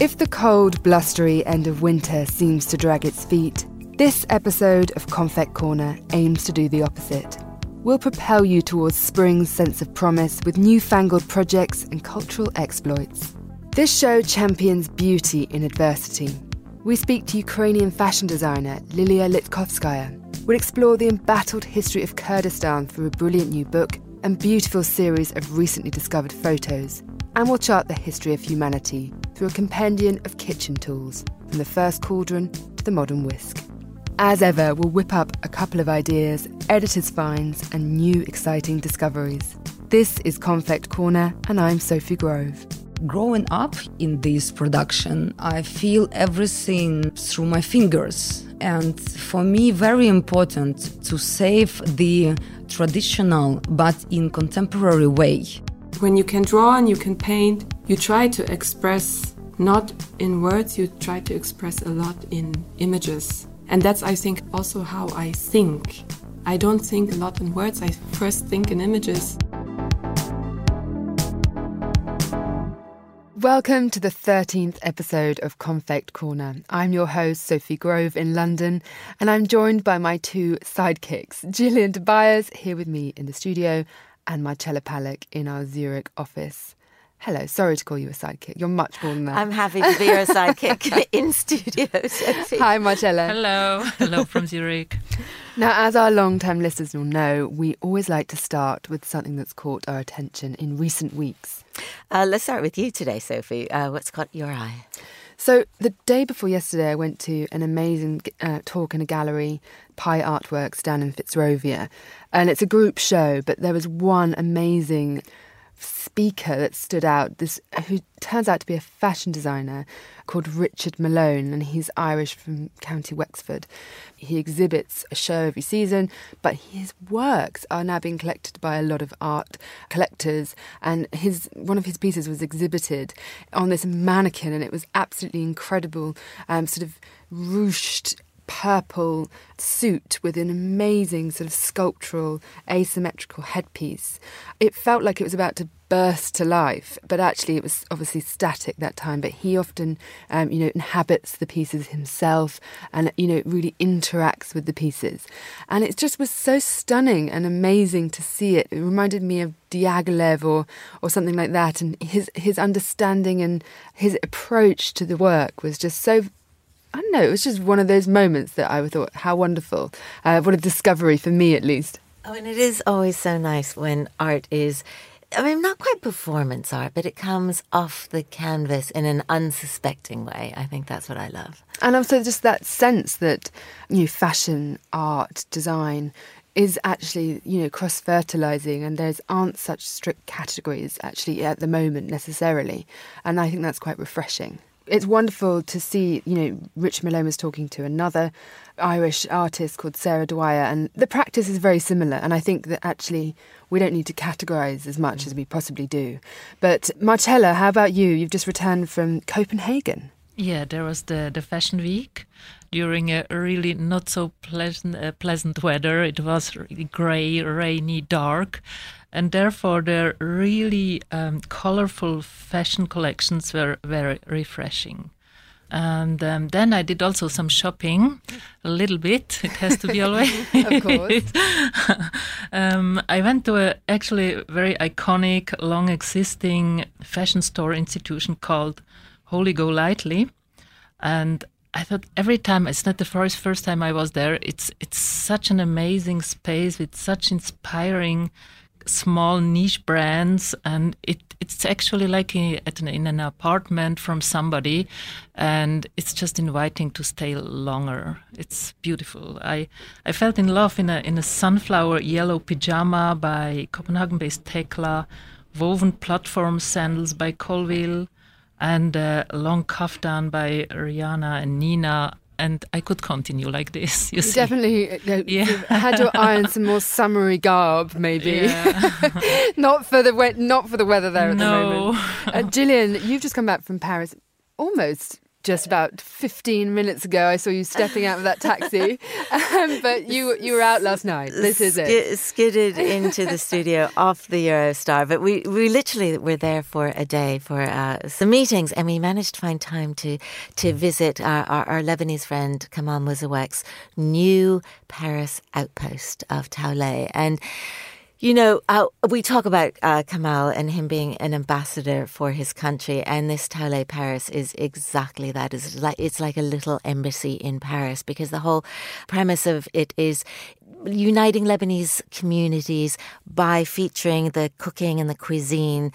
If the cold, blustery end of winter seems to drag its feet, this episode of Konfekt Corner aims to do the opposite. We'll propel you towards spring's sense of promise with newfangled projects and cultural exploits. This show champions beauty in adversity. We speak to Ukrainian fashion designer Lilia Litkovskaya. We'll explore the embattled history of Kurdistan through a brilliant new book and beautiful series of recently discovered photos. And we'll chart the history of humanity through a compendium of kitchen tools, from the first cauldron to the modern whisk. As ever, we'll whip up a couple of ideas, editors' finds, and new exciting discoveries. This is Konfekt Corner, and I'm Sophie Grove. Growing up in this production, I feel everything through my fingers. And for me, very important to save the traditional but in contemporary way. When you can draw and you can paint, you try to express not in words, you try to express a lot in images. And that's, I think, also how I think. I don't think a lot in words, I first think in images. Welcome to the 13th episode of Konfekt Corner. I'm your host, Sophie Grove in London, and I'm joined by my two sidekicks, Gillian Tobias here with me in the studio, and Marcella Palik in our Zurich office. Hello, sorry to call you a sidekick. You're much more than that. I'm happy to be your sidekick in studio, Sophie. Hi, Marcella. Hello. Hello from Zurich. Now, as our long term listeners will know, we always like to start with something that's caught our attention in recent weeks. Uh, let's start with you today, Sophie. Uh, what's caught your eye? So, the day before yesterday, I went to an amazing uh, talk in a gallery, Pi Artworks, down in Fitzrovia. And it's a group show, but there was one amazing speaker that stood out this who turns out to be a fashion designer called Richard Malone and he's Irish from County Wexford. He exhibits a show every season, but his works are now being collected by a lot of art collectors and his one of his pieces was exhibited on this mannequin and it was absolutely incredible um, sort of ruched purple suit with an amazing sort of sculptural asymmetrical headpiece. It felt like it was about to burst to life, but actually it was obviously static that time. But he often, um, you know, inhabits the pieces himself, and you know, really interacts with the pieces. And it just was so stunning and amazing to see it. It reminded me of Diaghilev or or something like that, and his his understanding and his approach to the work was just so I don't know, it was just one of those moments that I thought, how wonderful. Uh, what a discovery for me, at least. Oh, and it is always so nice when art is, I mean, not quite performance art, but it comes off the canvas in an unsuspecting way. I think that's what I love. And also just that sense that, you know, fashion, art, design, is actually you know cross fertilizing and there's aren't such strict categories actually at the moment necessarily and i think that's quite refreshing it's wonderful to see, you know, Rich Malone was talking to another Irish artist called Sarah Dwyer, and the practice is very similar. And I think that actually we don't need to categorize as much as we possibly do. But Marcella, how about you? You've just returned from Copenhagen. Yeah, there was the, the fashion week during a really not so pleasant uh, pleasant weather. It was really grey, rainy, dark, and therefore their really um, colorful fashion collections were very refreshing. And um, then I did also some shopping, a little bit. It has to be always. of course. um, I went to a actually very iconic, long existing fashion store institution called Holly Golightly, and I thought every time it's not the first first time I was there. It's it's such an amazing space with such inspiring small niche brands, and it it's actually like an, in an apartment from somebody, and it's just inviting to stay longer. It's beautiful. I I felt in love in a in a sunflower yellow pajama by Copenhagen-based Tekla, woven platform sandals by Colville and a long kaftan by Rianna and Nina. And I could continue like this. You, you definitely uh, yeah. had to iron some more summery garb, maybe. Yeah. not for the not for the weather there at no. the moment. Uh, Gillian, you've just come back from Paris, almost just about 15 minutes ago. I saw you stepping out of that taxi, um, but you you were out last night. This is it. Skidded into the studio off the Eurostar, but we, we literally were there for a day for uh, some meetings, and we managed to find time to to visit our, our, our Lebanese friend Kamal Mouzawak's new Paris outpost of Tawlet, and you know, uh, we talk about uh, Kamal and him being an ambassador for his country, and this Tawlet Paris is exactly that. It's like it's like a little embassy in Paris because the whole premise of it is uniting Lebanese communities by featuring the cooking and the cuisine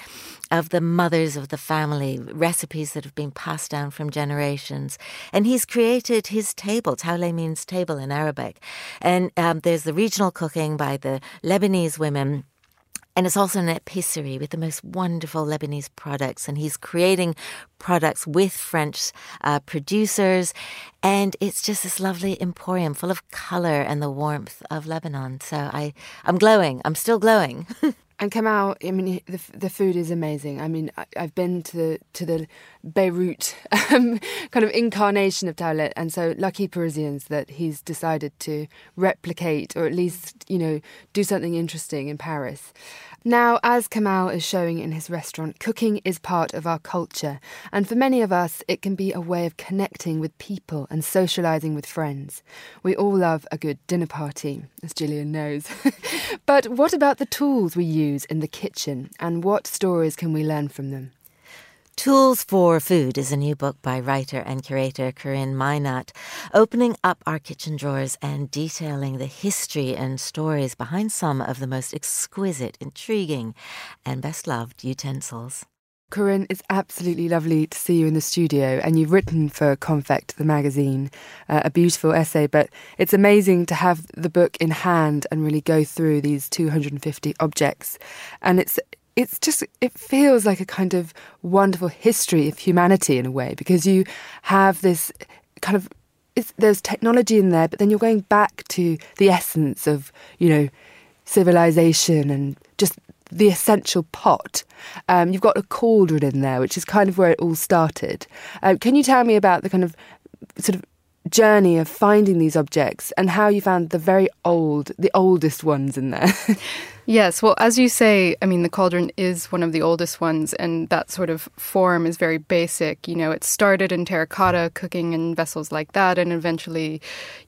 of the mothers of the family, recipes that have been passed down from generations. And he's created his table. Tawlet means table in Arabic. And um, there's the regional cooking by the Lebanese women and it's also an epicerie with the most wonderful Lebanese products. And he's creating products with French uh, producers. And it's just this lovely emporium full of color and the warmth of Lebanon. So I, I'm glowing. I'm still glowing. And come out. I mean, the the food is amazing. I mean, I, have been to the to the Beirut um, kind of incarnation of Tawlet, and so lucky Parisians that he's decided to replicate or at least you know do something interesting in Paris. Now, as Kamal is showing in his restaurant, cooking is part of our culture, and for many of us, it can be a way of connecting with people and socialising with friends. We all love a good dinner party, as Gillian knows. but what about the tools we use in the kitchen, and what stories can we learn from them? Tools for Food is a new book by writer and curator Corinne Mynatt, opening up our kitchen drawers and detailing the history and stories behind some of the most exquisite, intriguing, and best loved utensils. Corinne, it's absolutely lovely to see you in the studio, and you've written for Konfekt, the magazine, uh, a beautiful essay. But it's amazing to have the book in hand and really go through these 250 objects. And it's it's just it feels like a kind of wonderful history of humanity in a way because you have this kind of there's technology in there, but then you're going back to the essence of you know civilization and just the essential pot. Um, you've got a cauldron in there, which is kind of where it all started. Uh, can you tell me about the kind of sort of journey of finding these objects and how you found the very old, the oldest ones in there? Yes, well, as you say, I mean, the cauldron is one of the oldest ones, and that sort of form is very basic. You know, it started in terracotta, cooking in vessels like that, and eventually,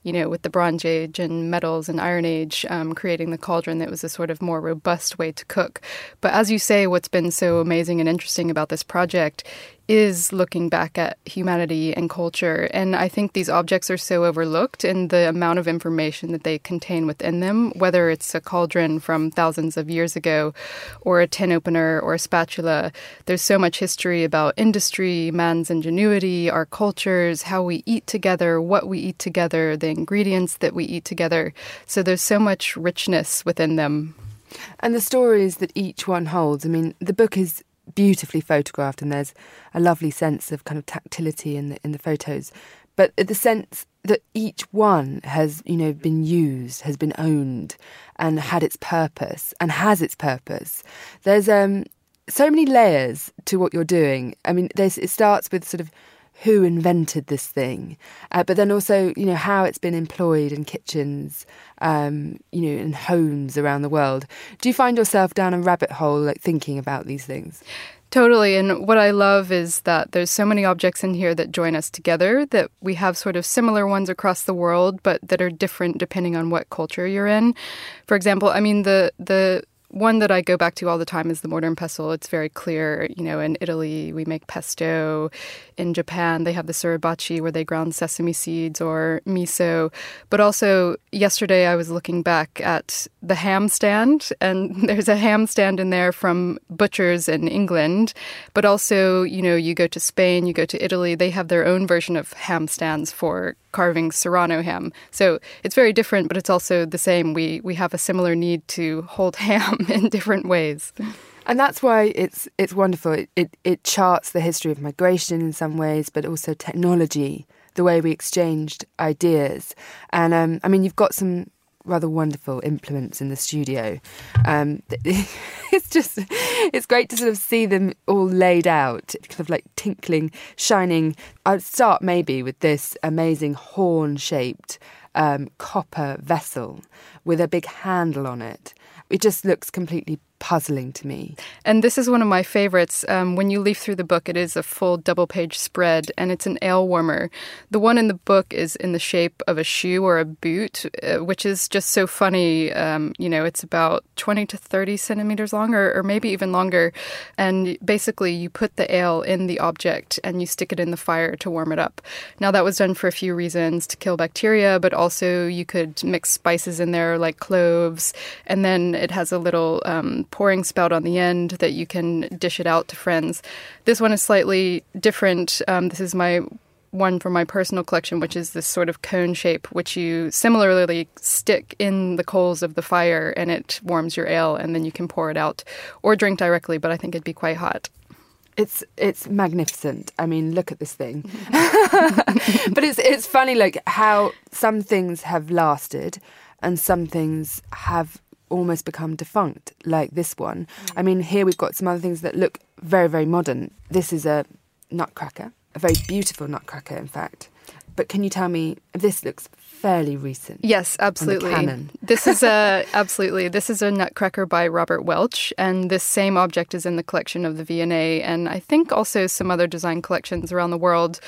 you know, with the Bronze Age and metals and Iron Age, um, creating the cauldron that was a sort of more robust way to cook. But as you say, what's been so amazing and interesting about this project is looking back at humanity and culture. And I think these objects are so overlooked in the amount of information that they contain within them, whether it's a cauldron from thousands of years ago or a tin opener or a spatula. There's so much history about industry, man's ingenuity, our cultures, how we eat together, what we eat together, the ingredients that we eat together. So there's so much richness within them. And the stories that each one holds. I mean, the book is beautifully photographed, and there's a lovely sense of kind of tactility in the in the photos. But the sense that each one has, you know, been used, has been owned, and had its purpose, and has its purpose. There's um so many layers to what you're doing. I mean, it starts with sort of who invented this thing, uh, but then also you know how it's been employed in kitchens, um, you know, in homes around the world. Do you find yourself down a rabbit hole, like thinking about these things? Totally. And what I love is that there's so many objects in here that join us together, that we have sort of similar ones across the world, but that are different depending on what culture you're in. For example, I mean, the, the one that I go back to all the time is the mortar and pestle. It's very clear, you know, in Italy we make pesto. In Japan they have the suribachi where they ground sesame seeds or miso. But also yesterday I was looking back at the ham stand and there's a ham stand in there from butchers in England. But also, you know, you go to Spain, you go to Italy, they have their own version of ham stands for carving Serrano ham. So it's very different, but it's also the same. We we have a similar need to hold ham in different ways. And that's why it's it's wonderful. It, it, it charts the history of migration in some ways, but also technology, the way we exchanged ideas. And um, I mean, you've got some rather wonderful implements in the studio. Um, it's just, it's great to sort of see them all laid out, kind of like tinkling, shining. I'd start maybe with this amazing horn shaped um, copper vessel with a big handle on it. It just looks completely puzzling to me. And this is one of my favorites. Um, when you leaf through the book, it is a full double page spread and it's an ale warmer. The one in the book is in the shape of a shoe or a boot, uh, which is just so funny. Um, you know, it's about 20 to 30 centimeters long or, or maybe even longer. And basically, you put the ale in the object and you stick it in the fire to warm it up. Now, that was done for a few reasons to kill bacteria, but also you could mix spices in there like cloves. And then it has a little um, pouring spout on the end that you can dish it out to friends. This one is slightly different. Um, this is my one from my personal collection, which is this sort of cone shape, which you similarly stick in the coals of the fire and it warms your ale, and then you can pour it out or drink directly, but I think it'd be quite hot. It's it's magnificent. I mean, look at this thing. but it's it's funny like how some things have lasted and some things have almost become defunct, like this one. Mm. I mean, here we've got some other things that look very, very modern. This is a nutcracker, a very beautiful nutcracker, in fact. But can you tell me if this looks fairly recent. Yes, absolutely. this is a absolutely. This is a Nutcracker by Robert Welch, and this same object is in the collection of the V&A, and I think also some other design collections around the world.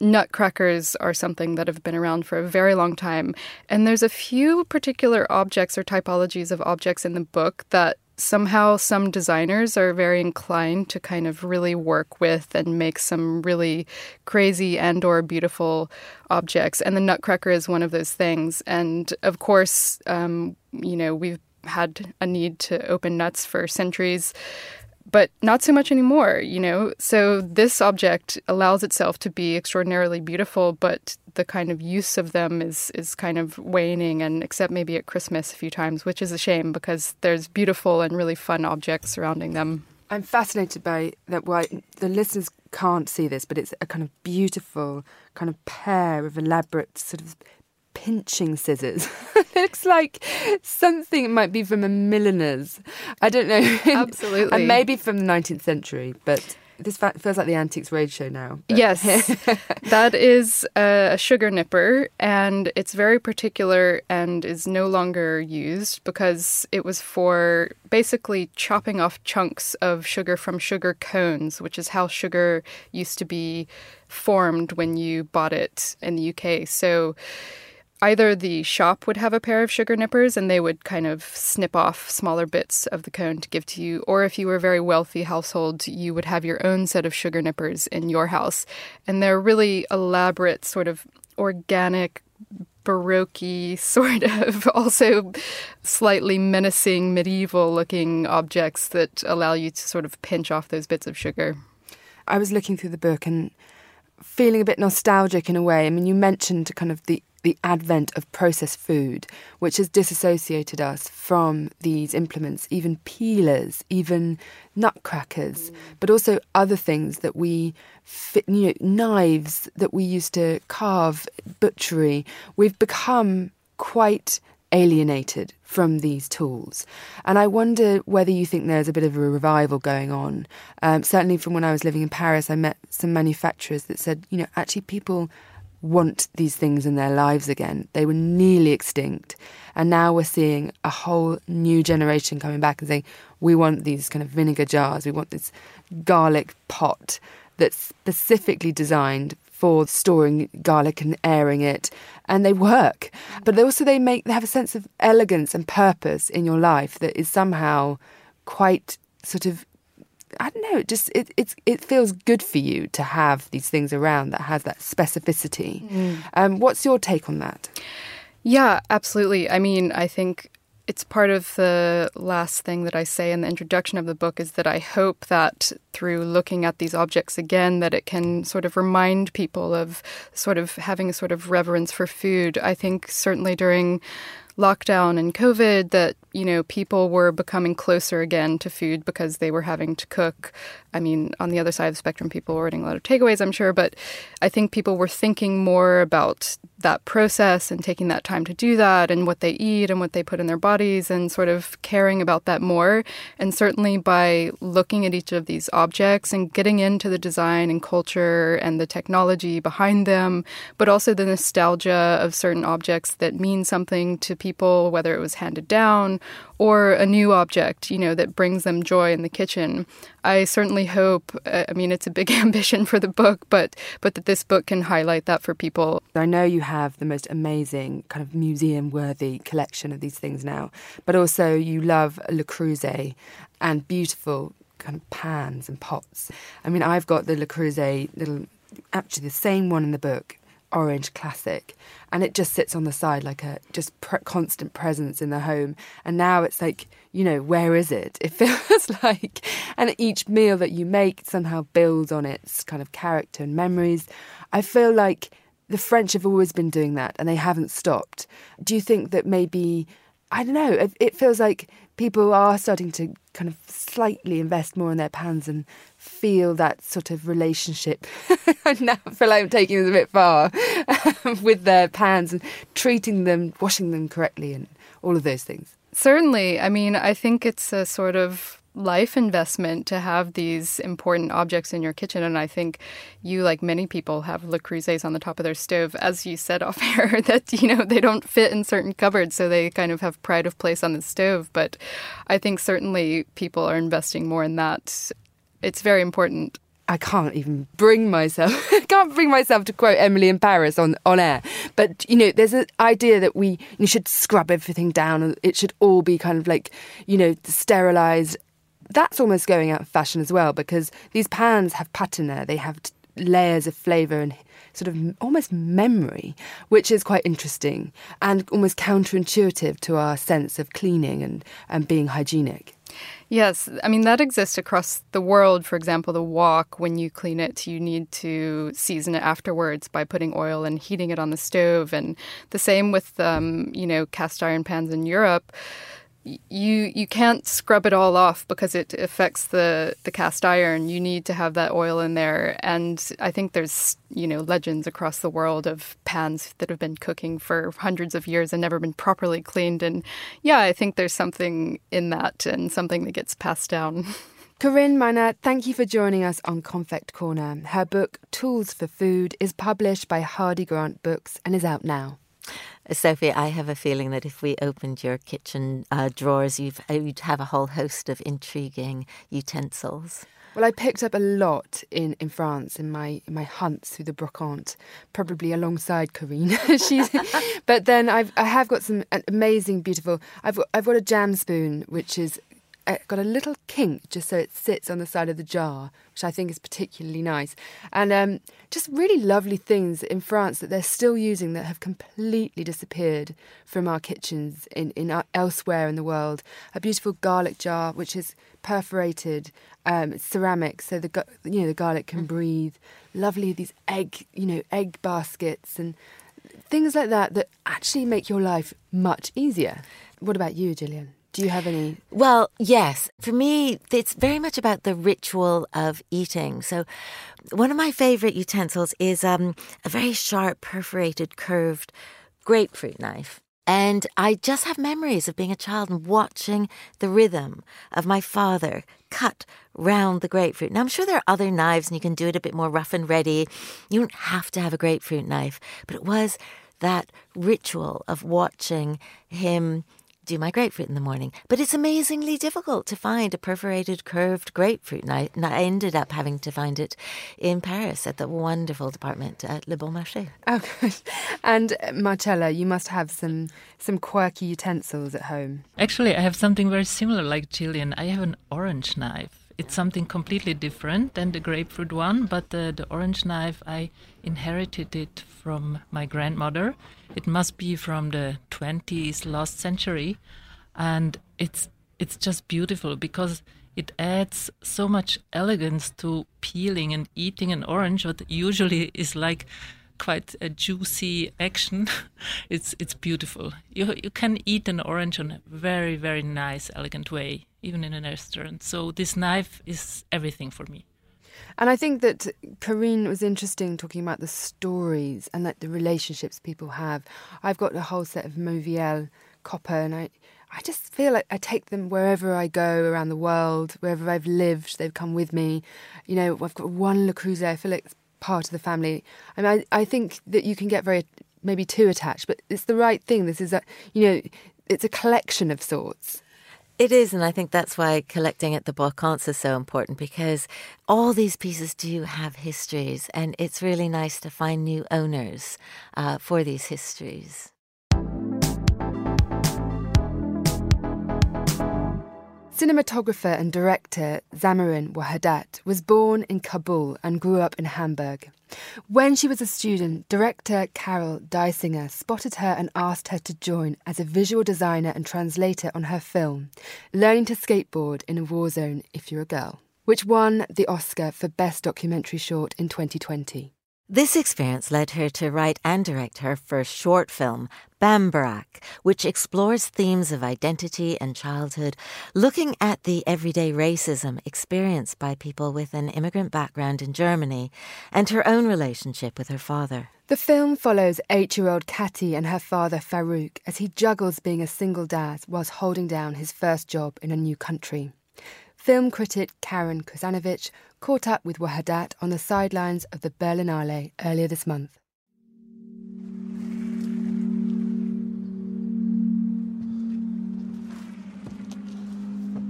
Nutcrackers are something that have been around for a very long time, and there's a few particular objects or typologies of objects in the book that somehow some designers are very inclined to kind of really work with and make some really crazy and or beautiful objects. And the nutcracker is one of those things. And of course um, you know we've had a need to open nuts for centuries but not so much anymore, you know? So this object allows itself to be extraordinarily beautiful, but the kind of use of them is, is kind of waning, and except maybe at Christmas a few times, which is a shame because there's beautiful and really fun objects surrounding them. I'm fascinated by that. Why the listeners can't see this, but it's a kind of beautiful kind of pair of elaborate sort of pinching scissors. looks like something might be from a milliner's. I don't know. Absolutely. and maybe from the 19th century, but this feels like the Antiques Roadshow now. Yes, that is a sugar nipper, and it's very particular and is no longer used because it was for basically chopping off chunks of sugar from sugar cones, which is how sugar used to be formed when you bought it in the UK. So either the shop would have a pair of sugar nippers and they would kind of snip off smaller bits of the cone to give to you, or if you were a very wealthy household, you would have your own set of sugar nippers in your house. And they're really elaborate, sort of organic, baroque sort of also slightly menacing medieval looking objects that allow you to sort of pinch off those bits of sugar. I was looking through the book and feeling a bit nostalgic in a way. I mean, you mentioned kind of the the advent of processed food, which has disassociated us from these implements, even peelers, even nutcrackers, but also other things that we, fit, you know, knives that we used to carve, butchery. We've become quite alienated from these tools. And I wonder whether you think there's a bit of a revival going on. Um, certainly, from when I was living in Paris, I met some manufacturers that said, you know, actually, people want these things in their lives again. They were nearly extinct. And now we're seeing a whole new generation coming back and saying, we want these kind of vinegar jars, we want this garlic pot that's specifically designed for storing garlic and airing it and they work but they also they make they have a sense of elegance and purpose in your life that is somehow quite sort of I don't know. It just it it's it feels good for you to have these things around that has that specificity. Mm. Um, what's your take on that? Yeah, absolutely. I mean, I think it's part of the last thing that I say in the introduction of the book is that I hope that through looking at these objects again that it can sort of remind people of sort of having a sort of reverence for food. I think certainly during lockdown and COVID that, you know, people were becoming closer again to food because they were having to cook. I mean, on the other side of the spectrum, people were ordering a lot of takeaways, I'm sure, but I think people were thinking more about that process and taking that time to do that and what they eat and what they put in their bodies and sort of caring about that more. And certainly by looking at each of these objects and getting into the design and culture and the technology behind them, but also the nostalgia of certain objects that mean something to people, whether it was handed down or a new object, you know, that brings them joy in the kitchen. I certainly hope, uh, I mean, it's a big ambition for the book, but, but that this book can highlight that for people. I know you have the most amazing kind of museum worthy collection of these things now, but also you love Le Creuset and beautiful kind of pans and pots. I mean, I've got the Le Creuset little, actually the same one in the book, orange classic and it just sits on the side like a just pre- constant presence in the home. And now it's like you know where is it? It feels like and each meal that you make somehow builds on its kind of character and memories. I feel like the french have always been doing that and they haven't stopped. Do you think that maybe i don't know it, it feels like people are starting to kind of slightly invest more in their pans and feel that sort of relationship. I now feel like I'm taking this a bit far um, with their pans and treating them, washing them correctly, and all of those things. Certainly. I mean, I think it's a sort of life investment to have these important objects in your kitchen. And I think you, like many people, have Le Creusets on the top of their stove. As you said off air, that, you know, they don't fit in certain cupboards, so they kind of have pride of place on the stove. But I think certainly people are investing more in that. It's very important. I can't even bring myself can't bring myself to quote Emily in Paris on, on air. But you know, there's an idea that we you should scrub everything down and it should all be kind of like, you know, sterilized that's almost going out of fashion as well because these pans have patina, they have t- layers of flavour and sort of almost memory, which is quite interesting and almost counterintuitive to our sense of cleaning and, and being hygienic. Yes, I mean, that exists across the world. For example, the wok, when you clean it, you need to season it afterwards by putting oil and heating it on the stove. And the same with, um, you know, cast iron pans in Europe you you can't scrub it all off because it affects the the cast iron. You need to have that oil in there, and I think there's you know legends across the world of pans that have been cooking for hundreds of years and never been properly cleaned. And yeah, I think there's something in that and something that gets passed down. Corinne Mynatt, thank you for joining us on Konfekt Corner. Her book, Tools for Food, is published by Hardie Grant Books and is out now. Sophie, I have a feeling that if we opened your kitchen uh, drawers, you'd have a whole host of intriguing utensils. Well, I picked up a lot in, in France in my in my hunts through the brocante, probably alongside Corinne. She's, but then I've I have got some amazing, beautiful. I've got, I've got a jam spoon which is uh, got a little kink just so it sits on the side of the jar, which I think is particularly nice. And um, just really lovely things in France that they're still using that have completely disappeared from our kitchens in, in uh, elsewhere in the world. A beautiful garlic jar, which is perforated, um, ceramic, so the you know the garlic can mm. breathe. Lovely these egg you know egg baskets and things like that that actually make your life much easier. What about you, Gillian? Do you have any? Well, yes. For me, it's very much about the ritual of eating. So, one of my favorite utensils is um, a very sharp, perforated, curved grapefruit knife. And I just have memories of being a child and watching the rhythm of my father cut round the grapefruit. Now, I'm sure there are other knives and you can do it a bit more rough and ready. You don't have to have a grapefruit knife, but it was that ritual of watching him do my grapefruit in the morning. But it's amazingly difficult to find a perforated, curved grapefruit. And I, and I ended up having to find it in Paris at the wonderful department at Le Bon Marché. Oh, good. And uh, Marcella, you must have some some quirky utensils at home. Actually, I have something very similar like Gillian. I have an orange knife it's something completely different than the grapefruit one, but the, the orange knife, I inherited it from my grandmother. It must be from the 20s, last century. And it's, it's just beautiful because it adds so much elegance to peeling and eating an orange, what usually is like quite a juicy action. it's it's beautiful. You you can eat an orange in a very very nice, elegant way, even in a restaurant. So this knife is everything for me. And I think that Corinne was interesting talking about the stories and like the relationships people have. I've got a whole set of Mauviel copper, and I I just feel like I take them wherever I go around the world, wherever I've lived, they've come with me. You know, I've got one Le Creuset, I feel like it's part of the family. I mean, I, I think that you can get very maybe too attached, but it's the right thing. This is a, you know, it's a collection of sorts. It is, and I think that's why collecting at the Bolkans is so important because all these pieces do have histories, and it's really nice to find new owners uh, for these histories. Cinematographer and director Zamarin Wahdat was born in Kabul and grew up in Hamburg. When she was a student, director Carol Dysinger spotted her and asked her to join as a visual designer and translator on her film, Learning to Skateboard in a War Zone If You're a Girl, which won the Oscar for Best Documentary Short in 2020. This experience led her to write and direct her first short film, Bambirak, which explores themes of identity and childhood, looking at the everyday racism experienced by people with an immigrant background in Germany and her own relationship with her father. The film follows eight year old Kati and her father Farouk as he juggles being a single dad whilst holding down his first job in a new country. Film critic Karen Kusanovic caught up with Wahdat on the sidelines of the Berlinale earlier this month.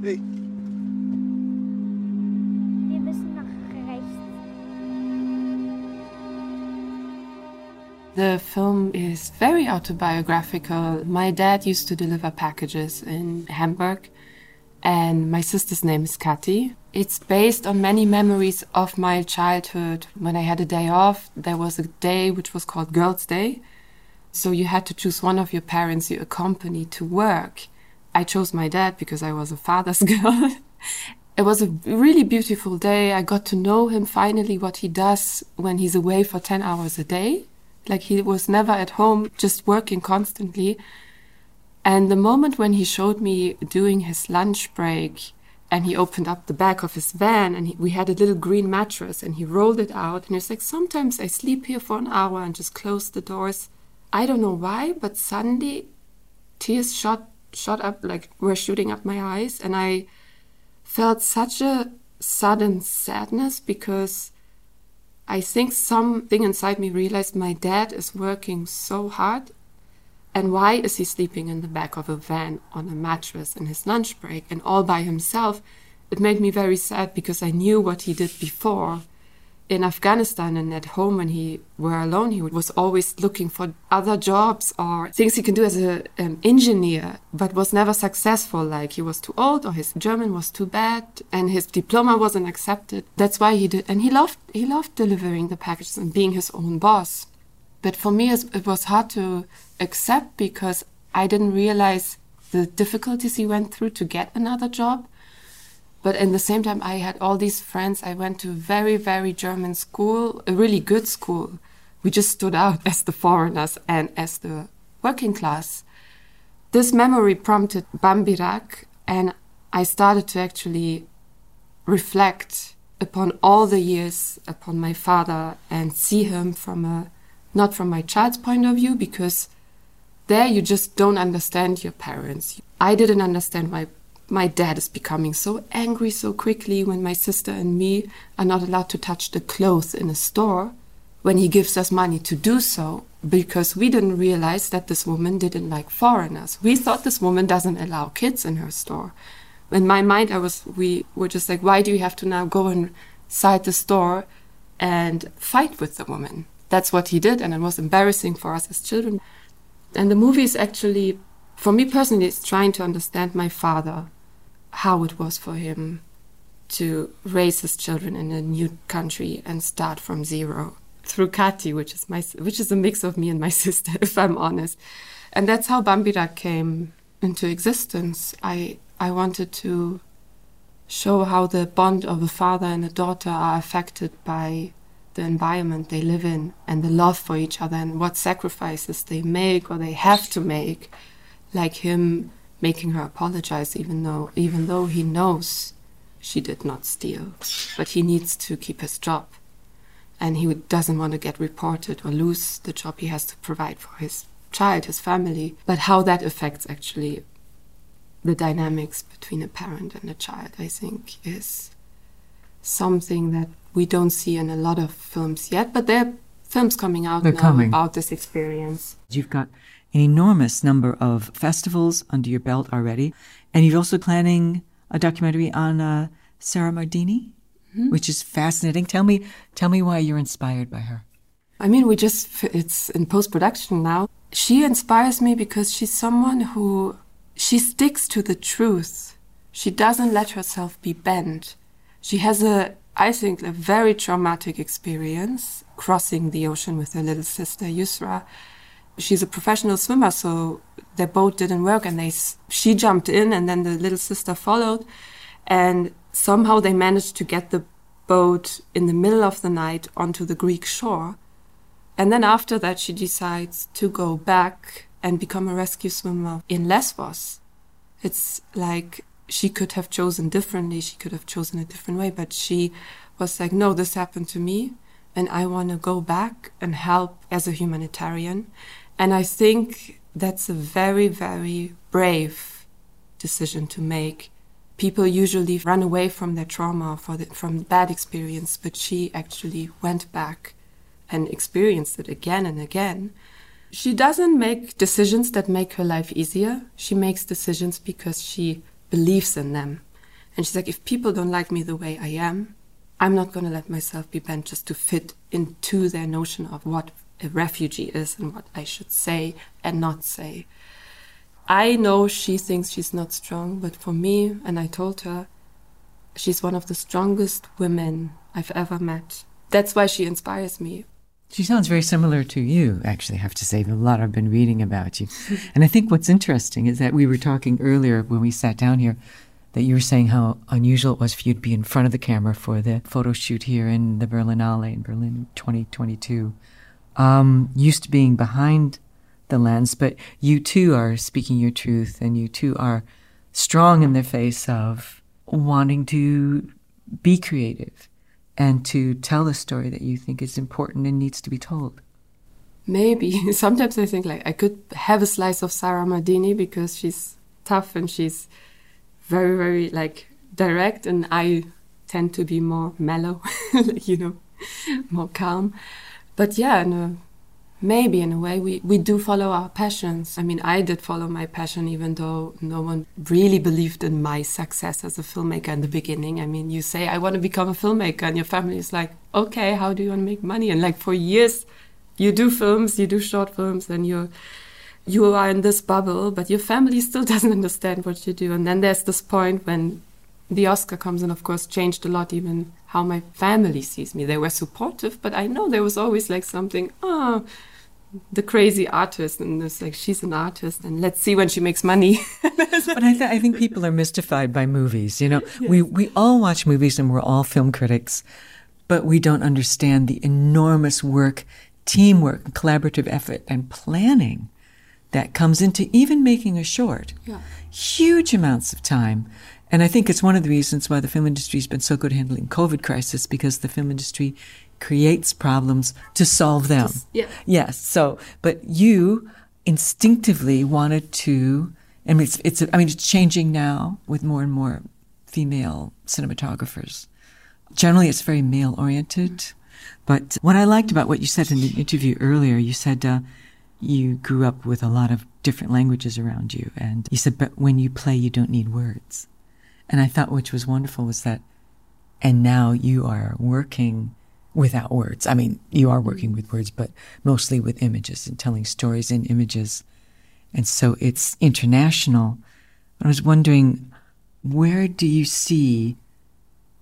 Hey. The film is very autobiographical. My dad used to deliver packages in Hamburg, and my sister's name is Kati. It's based on many memories of my childhood. When I had a day off, there was a day which was called Girls' Day. So you had to choose one of your parents you accompanied to work. I chose my dad because I was a father's girl. it was a really beautiful day. I got to know him finally, what he does when he's away for 10 hours a day. Like he was never at home, just working constantly. And the moment when he showed me doing his lunch break and he opened up the back of his van and he, we had a little green mattress and he rolled it out and he was like, sometimes I sleep here for an hour and just close the doors. I don't know why, but suddenly tears shot shot up like were shooting up my eyes and I felt such a sudden sadness because I think something inside me realized my dad is working so hard and why is he sleeping in the back of a van on a mattress in his lunch break and all by himself? It made me very sad because I knew what he did before in Afghanistan and at home when he were alone, he was always looking for other jobs or things he can do as an engineer, but was never successful. Like he was too old or his German was too bad and his diploma wasn't accepted. That's why he did, and he loved he loved delivering the packages and being his own boss. But for me, it was hard to accept because I didn't realize the difficulties he went through to get another job but in the same time, I had all these friends. I went to very, very German school, a really good school. We just stood out as the foreigners and as the working class. This memory prompted Bambirak, and I started to actually reflect upon all the years upon my father and see him from a not from my child's point of view because there you just don't understand your parents. I didn't understand why my dad is becoming so angry so quickly when my sister and me are not allowed to touch the clothes in a store when he gives us money to do so because we didn't realize that this woman didn't like foreigners. We thought this woman doesn't allow kids in her store. In my mind, I was, we were just like, why do you have to now go inside the store and fight with the woman? That's what he did, and it was embarrassing for us as children. And the movie is actually, for me personally, it's trying to understand my father how it was for him to raise his children in a new country and start from zero through Kati, which is my which is a mix of me and my sister, if I'm honest. And that's how Bambirak came into existence. I I wanted to show how the bond of a father and a daughter are affected by the environment they live in and the love for each other and what sacrifices they make or they have to make, like him making her apologize even though even though he knows she did not steal, but he needs to keep his job. And he doesn't want to get reported or lose the job he has to provide for his child, his family. But how that affects actually the dynamics between a parent and a child, I think, is something that we don't see in a lot of films yet. But there are films coming out They're now coming. about this experience. You've got an enormous number of festivals under your belt already, and you're also planning a documentary on uh, Sarah Mardini, which is fascinating. Tell me, tell me why you're inspired by her. I mean, we just, it's in post production now. She inspires me because she's someone who, she sticks to the truth. She doesn't let herself be bent. She has a, I think, a very traumatic experience crossing the ocean with her little sister, Yusra. She's a professional swimmer, so their boat didn't work and they, she jumped in and then the little sister followed. And somehow they managed to get the boat in the middle of the night onto the Greek shore. And then after that, she decides to go back and become a rescue swimmer in Lesbos. It's like she could have chosen differently, she could have chosen a different way, but she was like, no, this happened to me, and I want to go back and help as a humanitarian. And I think that's a very, very brave decision to make. People usually run away from their trauma, the, from bad experience, but she actually went back and experienced it again and again. She doesn't make decisions that make her life easier. She makes decisions because she believes in them. And she's like, if people don't like me the way I am, I'm not going to let myself be bent just to fit into their notion of what a refugee is and what I should say and not say. I know she thinks she's not strong, but for me, and I told her, she's one of the strongest women I've ever met. That's why she inspires me. She sounds very similar to you, actually, I have to say. A lot I've been reading about you. and I think what's interesting is that we were talking earlier when we sat down here that you were saying how unusual it was for you to be in front of the camera for the photo shoot here in the Berlinale in Berlin 2022. Um, used to being behind the lens, but you too are speaking your truth and you too are strong in the face of wanting to be creative and to tell a story that you think is important and needs to be told. Maybe. Sometimes I think like I could have a slice of Sarah Mardini because she's tough and she's very, very like direct and I tend to be more mellow, like, you know, more calm. But yeah, a, maybe in a way we, we do follow our passions. I mean, I did follow my passion even though no one really believed in my success as a filmmaker in the beginning. I mean, you say, I want to become a filmmaker and your family is like, okay, how do you want to make money? And like for years, you do films, you do short films, and you're you are in this bubble, but your family still doesn't understand what you do. And then there's this point when the Oscar comes and of course changed a lot even how my family sees me. They were supportive, but I know there was always like something, oh, the crazy artist, and it's like she's an artist, and let's see when she makes money. but I, th- I think people are mystified by movies. You know, we we all watch movies and we're all film critics, but we don't understand the enormous work, teamwork, collaborative effort, and planning that comes into even making a short. Yeah. Huge amounts of time. And I think it's one of the reasons why the film industry has been so good handling COVID crisis because the film industry creates problems to solve them. yeah. Yes. So, but you instinctively wanted to, I mean, it's, it's, I mean, it's changing now with more and more female cinematographers. Generally, it's very male oriented. But what I liked about what you said in the interview earlier, you said, uh, you grew up with a lot of different languages around you. And you said, but when you play, you don't need words. And I thought, which was wonderful, was that, and now you are working without words. I mean, you are working with words, but mostly with images and telling stories in images. And so it's international. I was wondering, where do you see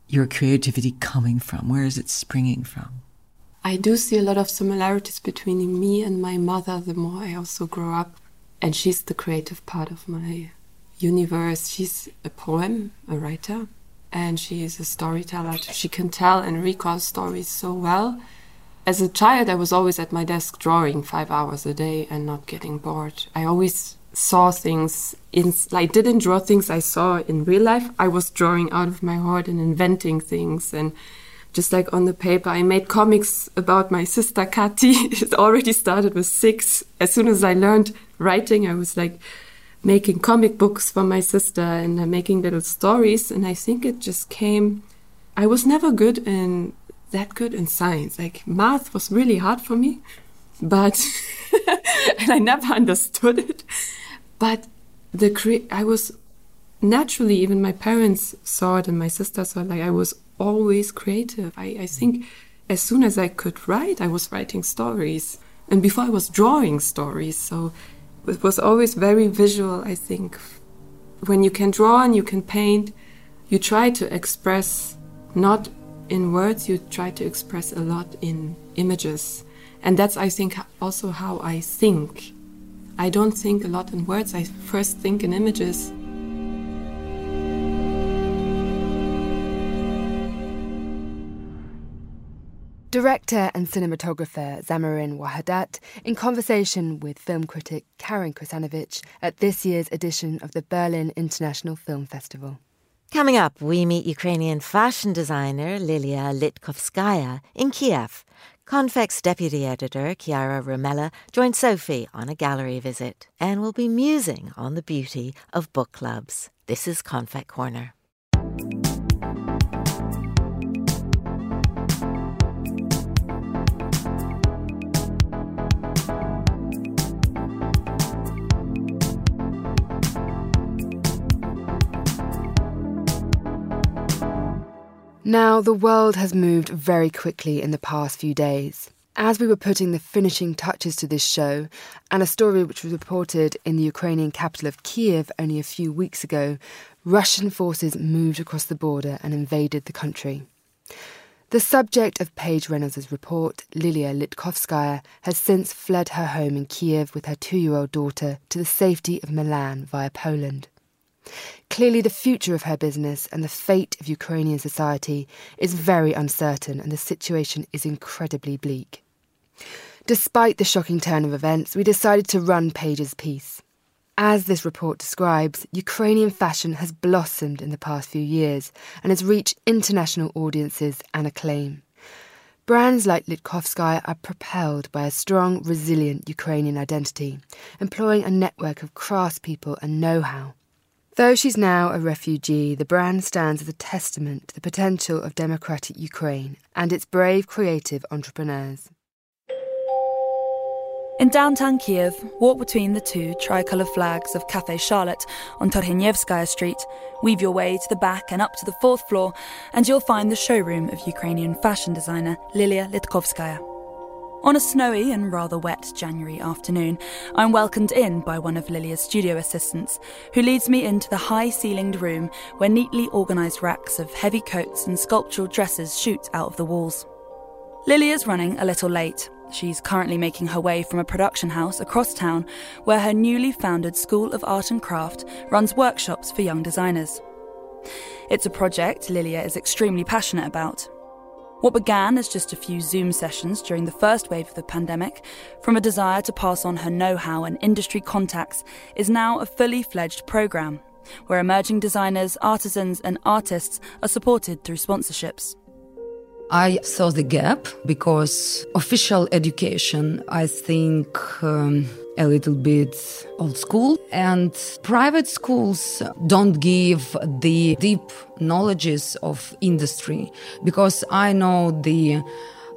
your creativity coming from? Where is it springing from? I do see a lot of similarities between me and my mother the more I also grow up. And she's the creative part of my universe. She's a poem, a writer, and she is a storyteller. She can tell and recall stories so well. as a child, I was always at my desk drawing five hours a day and not getting bored. I always saw things in, I didn't draw things I saw in real life. I was drawing out of my heart and inventing things. And just like on the paper, I made comics about my sister Kati. it already started with six. As soon as I learned writing, I was like making comic books for my sister and making little stories. And I think it just came. I was never good in that good in science. Like math was really hard for me, but and I never understood it. But the cre- I was naturally even my parents saw it and my sister saw it. Like I was always creative. I, I think as soon as I could write, I was writing stories, and before I was drawing stories. So it was always very visual. I think when you can draw and you can paint, you try to express not in words, you try to express a lot in images. And that's, I think, also how I think. I don't think a lot in words, I first think in images. Director and cinematographer Zamarin Wahdat in conversation with film critic Karen Krizanovich at this year's edition of the Berlin International Film Festival. Coming up, we meet Ukrainian fashion designer Lilia Litkovskaya in Kiev. Konfekt's deputy editor, Chiara Rimella, joined Sophie on a gallery visit and will be musing on the beauty of book clubs. This is Konfekt Corner. Now, the world has moved very quickly in the past few days. As we were putting the finishing touches to this show, and a story which was reported in the Ukrainian capital of Kiev only a few weeks ago, Russian forces moved across the border and invaded the country. The subject of Paige Reynolds' report, Lilia Litkovskaya, has since fled her home in Kiev with her two year old daughter to the safety of Milan via Poland. Clearly, the future of her business and the fate of Ukrainian society is very uncertain, and the situation is incredibly bleak. Despite the shocking turn of events, we decided to run Paige's piece. As this report describes, Ukrainian fashion has blossomed in the past few years and has reached international audiences and acclaim. Brands like Litkovskaya are propelled by a strong, resilient Ukrainian identity, employing a network of craftspeople and know how. Though she's now a refugee, the brand stands as a testament to the potential of democratic Ukraine and its brave creative entrepreneurs. In downtown Kiev, walk between the two tricolour flags of Cafe Charlotte on Turgenevskaya Street, weave your way to the back and up to the fourth floor, and you'll find the showroom of Ukrainian fashion designer Lilia Litkovskaya. On a snowy and rather wet January afternoon, I'm welcomed in by one of Lilia's studio assistants, who leads me into the high ceilinged room where neatly organised racks of heavy coats and sculptural dresses shoot out of the walls. Lilia's running a little late. She's currently making her way from a production house across town where her newly founded School of Art and Craft runs workshops for young designers. It's a project Lilia is extremely passionate about, what began as just a few Zoom sessions during the first wave of the pandemic, from a desire to pass on her know how and industry contacts, is now a fully fledged programme where emerging designers, artisans, and artists are supported through sponsorships. I saw the gap because official education, I think, um, a little bit old school and private schools don't give the deep knowledges of industry because I know the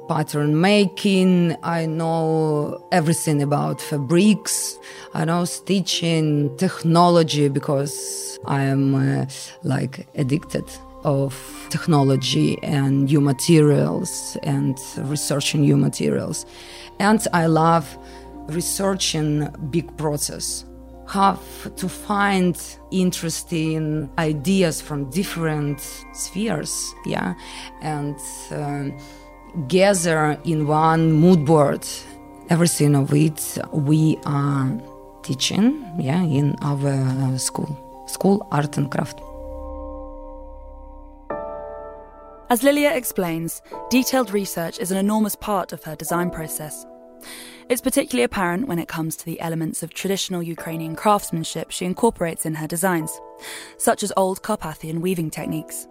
pattern making. I know everything about fabrics. I know stitching, technology because I am uh, like addicted of technology and new materials and researching new materials. And I love researching big process have to find interesting ideas from different spheres yeah and uh, gather in one mood board everything of it we are teaching yeah in our school school art and craft As Lilia explains, detailed research is an enormous part of her design process. It's particularly apparent when it comes to the elements of traditional Ukrainian craftsmanship she incorporates in her designs, such as old Carpathian weaving techniques.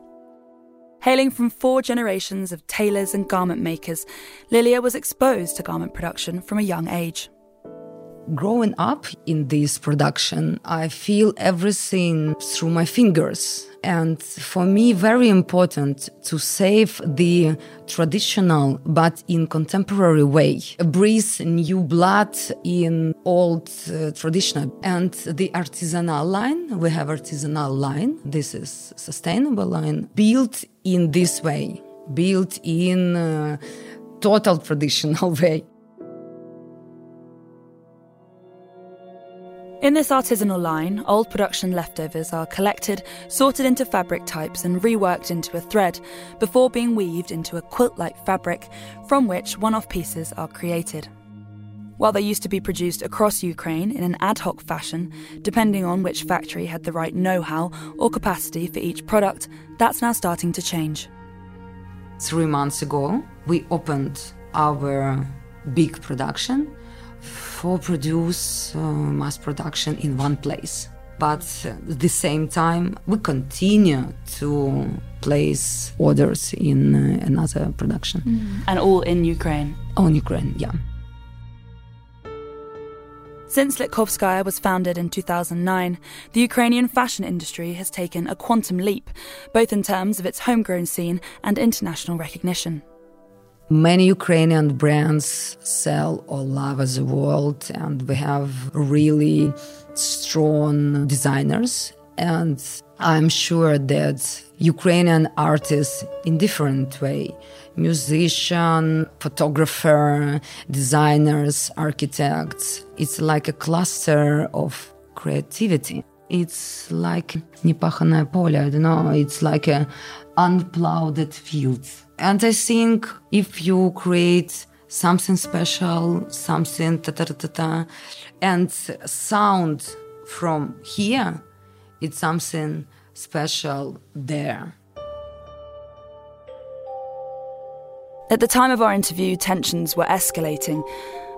Hailing from four generations of tailors and garment makers, Lilia was exposed to garment production from a young age growing up in this production, I feel everything through my fingers. And for me, very important to save the traditional but in contemporary way, breathe new blood in old uh, traditional. And the artisanal line, we have artisanal line. This is sustainable line built in this way, built in uh, total traditional way. In this artisanal line, old production leftovers are collected, sorted into fabric types, and reworked into a thread before being weaved into a quilt like fabric from which one off pieces are created. While they used to be produced across Ukraine in an ad hoc fashion, depending on which factory had the right know how or capacity for each product, that's now starting to change. Three months ago, we opened our big production for produce uh, mass production in one place. But at the same time, we continue to place orders in uh, another production. Mm. And all in Ukraine? On Ukraine, yeah. Since Litkovskaya was founded in 2009, the Ukrainian fashion industry has taken a quantum leap, both in terms of its homegrown scene and international recognition. Many Ukrainian brands sell all over the world, and we have really strong designers. And I'm sure that Ukrainian artists, in different way, musician, photographer, designers, architects, it's like a cluster of creativity. It's like непаханное поле, I don't know, it's like a unplowed fields and I think if you create something special, something ta ta ta ta, and sound from here, it's something special there. At the time of our interview, tensions were escalating,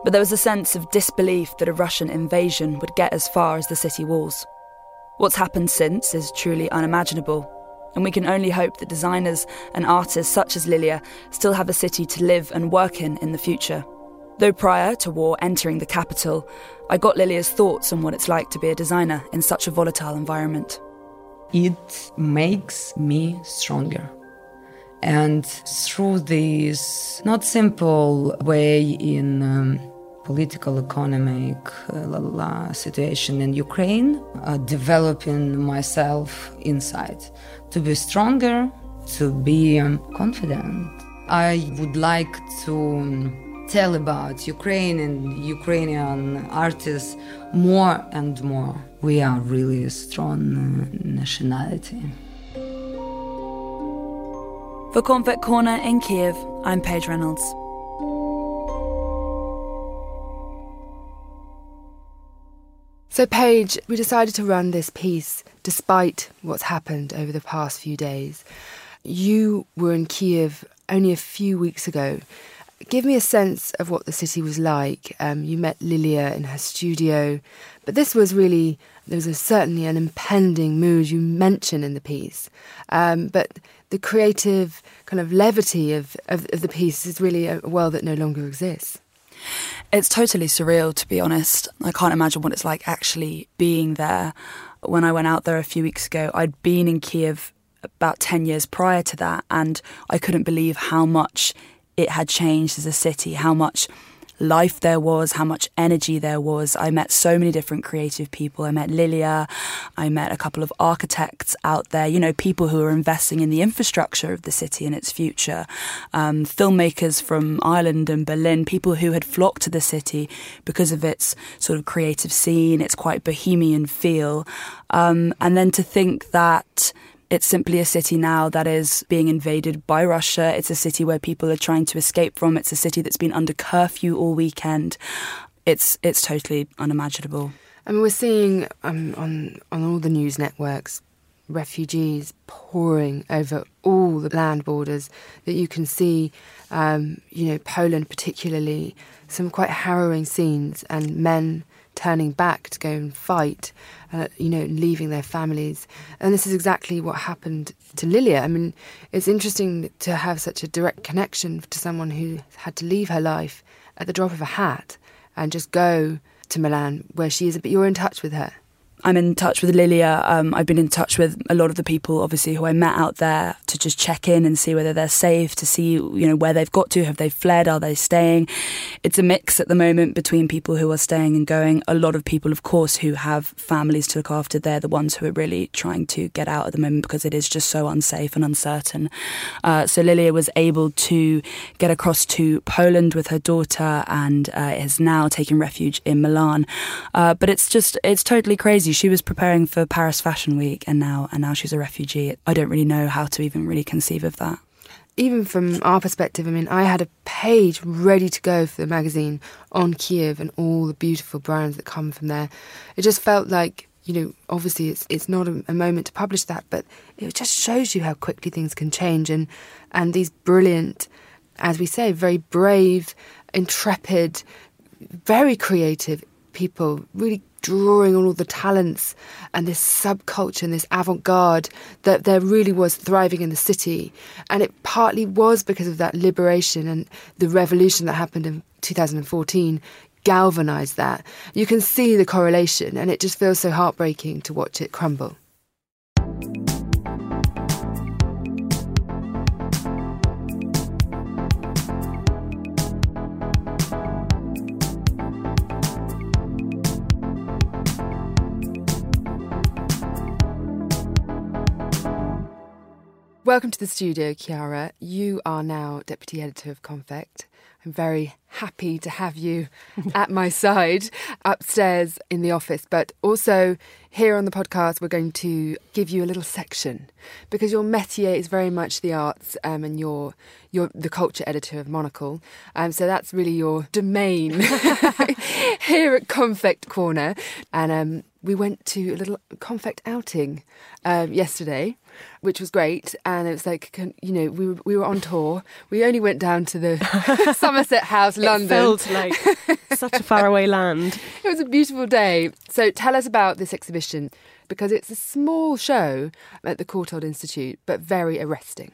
but there was a sense of disbelief that a Russian invasion would get as far as the city walls. What's happened since is truly unimaginable, and we can only hope that designers and artists such as Lilia still have a city to live and work in in the future. Though prior to war entering the capital, I got Lilia's thoughts on what it's like to be a designer in such a volatile environment. It makes me stronger. And through this not simple way in um, political, economic uh, situation in Ukraine, uh, developing myself inside to be stronger, to be um, confident. I would like to um, tell about Ukraine and Ukrainian artists more and more. We are really a strong uh, nationality. For Konfekt Corner in Kiev, I'm Paige Reynolds. So, Paige, we decided to run this piece despite what's happened over the past few days. You were in Kiev only a few weeks ago. Give me a sense of what the city was like. Um, you met Lilia in her studio, but this was really, there was a, certainly an impending mood you mention in the piece. Um, but the creative kind of levity of, of, of the piece is really a world that no longer exists. It's totally surreal, to be honest. I can't imagine what it's like actually being there. When I went out there a few weeks ago, I'd been in Kiev about 10 years prior to that, and I couldn't believe how much it had changed as a city, how much life there was, how much energy there was. I met so many different creative people. I met Lilia. I met a couple of architects out there, you know, people who are investing in the infrastructure of the city and its future. Um, filmmakers from Ireland and Berlin, people who had flocked to the city because of its sort of creative scene, its quite bohemian feel. Um, and then to think that it's simply a city now that is being invaded by Russia. It's a city where people are trying to escape from. It's a city that's been under curfew all weekend. It's it's totally unimaginable. I mean, we're seeing um, on on all the news networks refugees pouring over all the land borders that you can see, um, you know, Poland particularly, some quite harrowing scenes and men turning back to go and fight, uh, you know, leaving their families. And this is exactly what happened to Lilia. I mean, it's interesting to have such a direct connection to someone who had to leave her life at the drop of a hat and just go to Milan where she is, but you're in touch with her. I'm in touch with Lilia. Um, I've been in touch with a lot of the people, obviously, who I met out there to just check in and see whether they're safe, to see, you know, where they've got to. Have they fled? Are they staying? It's a mix at the moment between people who are staying and going. A lot of people, of course, who have families to look after. They're the ones who are really trying to get out at the moment because it is just so unsafe and uncertain. Uh, so Lilia was able to get across to Poland with her daughter and uh, is now taking refuge in Milan. Uh, but it's just, it's totally crazy crazy. She was preparing for Paris Fashion Week, and now and now she's a refugee. I don't really know how to even really conceive of that. Even from our perspective, I mean, I had a page ready to go for the magazine on Kiev and all the beautiful brands that come from there. It just felt like you know, obviously it's it's not a, a, moment to publish that, but it just shows you how quickly things can change and and these brilliant, as we say, very brave, intrepid, very creative people really drawing on all the talents and this subculture and this avant garde that there really was thriving in the city. And it partly was because of that liberation and the revolution that happened in 2014 galvanized that. You can see the correlation, and it just feels so heartbreaking to watch it crumble. Welcome to the studio, Chiara. You are now deputy editor of Konfekt. I'm very happy to have you at my side upstairs in the office, but also here on the podcast, we're going to give you a little section because your métier is very much the arts, um, and you're you're the culture editor of Monocle, um, so that's really your domain here at Konfekt Corner, and um, we went to a little Konfekt outing um, yesterday which was great. And it was like, you know, we were, we were on tour. We only went down to the Somerset House, London. It felt like such a faraway land. It was a beautiful day. So tell us about this exhibition because it's a small show at the Courtauld Institute, but very arresting.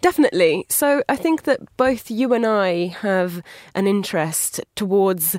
Definitely. So I think that both you and I have an interest towards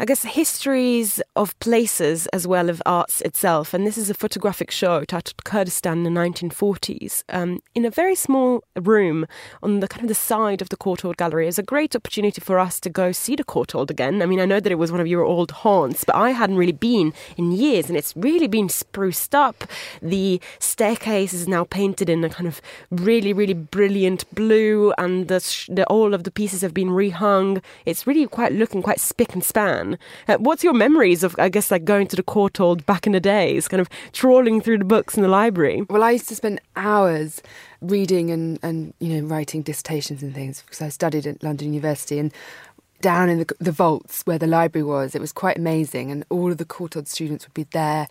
I guess, histories of places as well of arts itself. And this is a photographic show titled Kurdistan in the 1940s um, in a very small room on the kind of the side of the Courtauld Gallery. It's a great opportunity for us to go see the Courtauld again. I mean, I know that it was one of your old haunts, but I hadn't really been in years and it's really been spruced up. The staircase is now painted in a kind of really, really brilliant blue and the, the all of the pieces have been rehung. It's really quite looking quite spick and span. Uh, what's your memories of, I guess, like going to the Courtauld back in the days, kind of trawling through the books in the library? Well, I used to spend hours reading and, and you know writing dissertations and things because I studied at London University and down in the, the vaults where the library was, it was quite amazing, and all of the Courtauld students would be there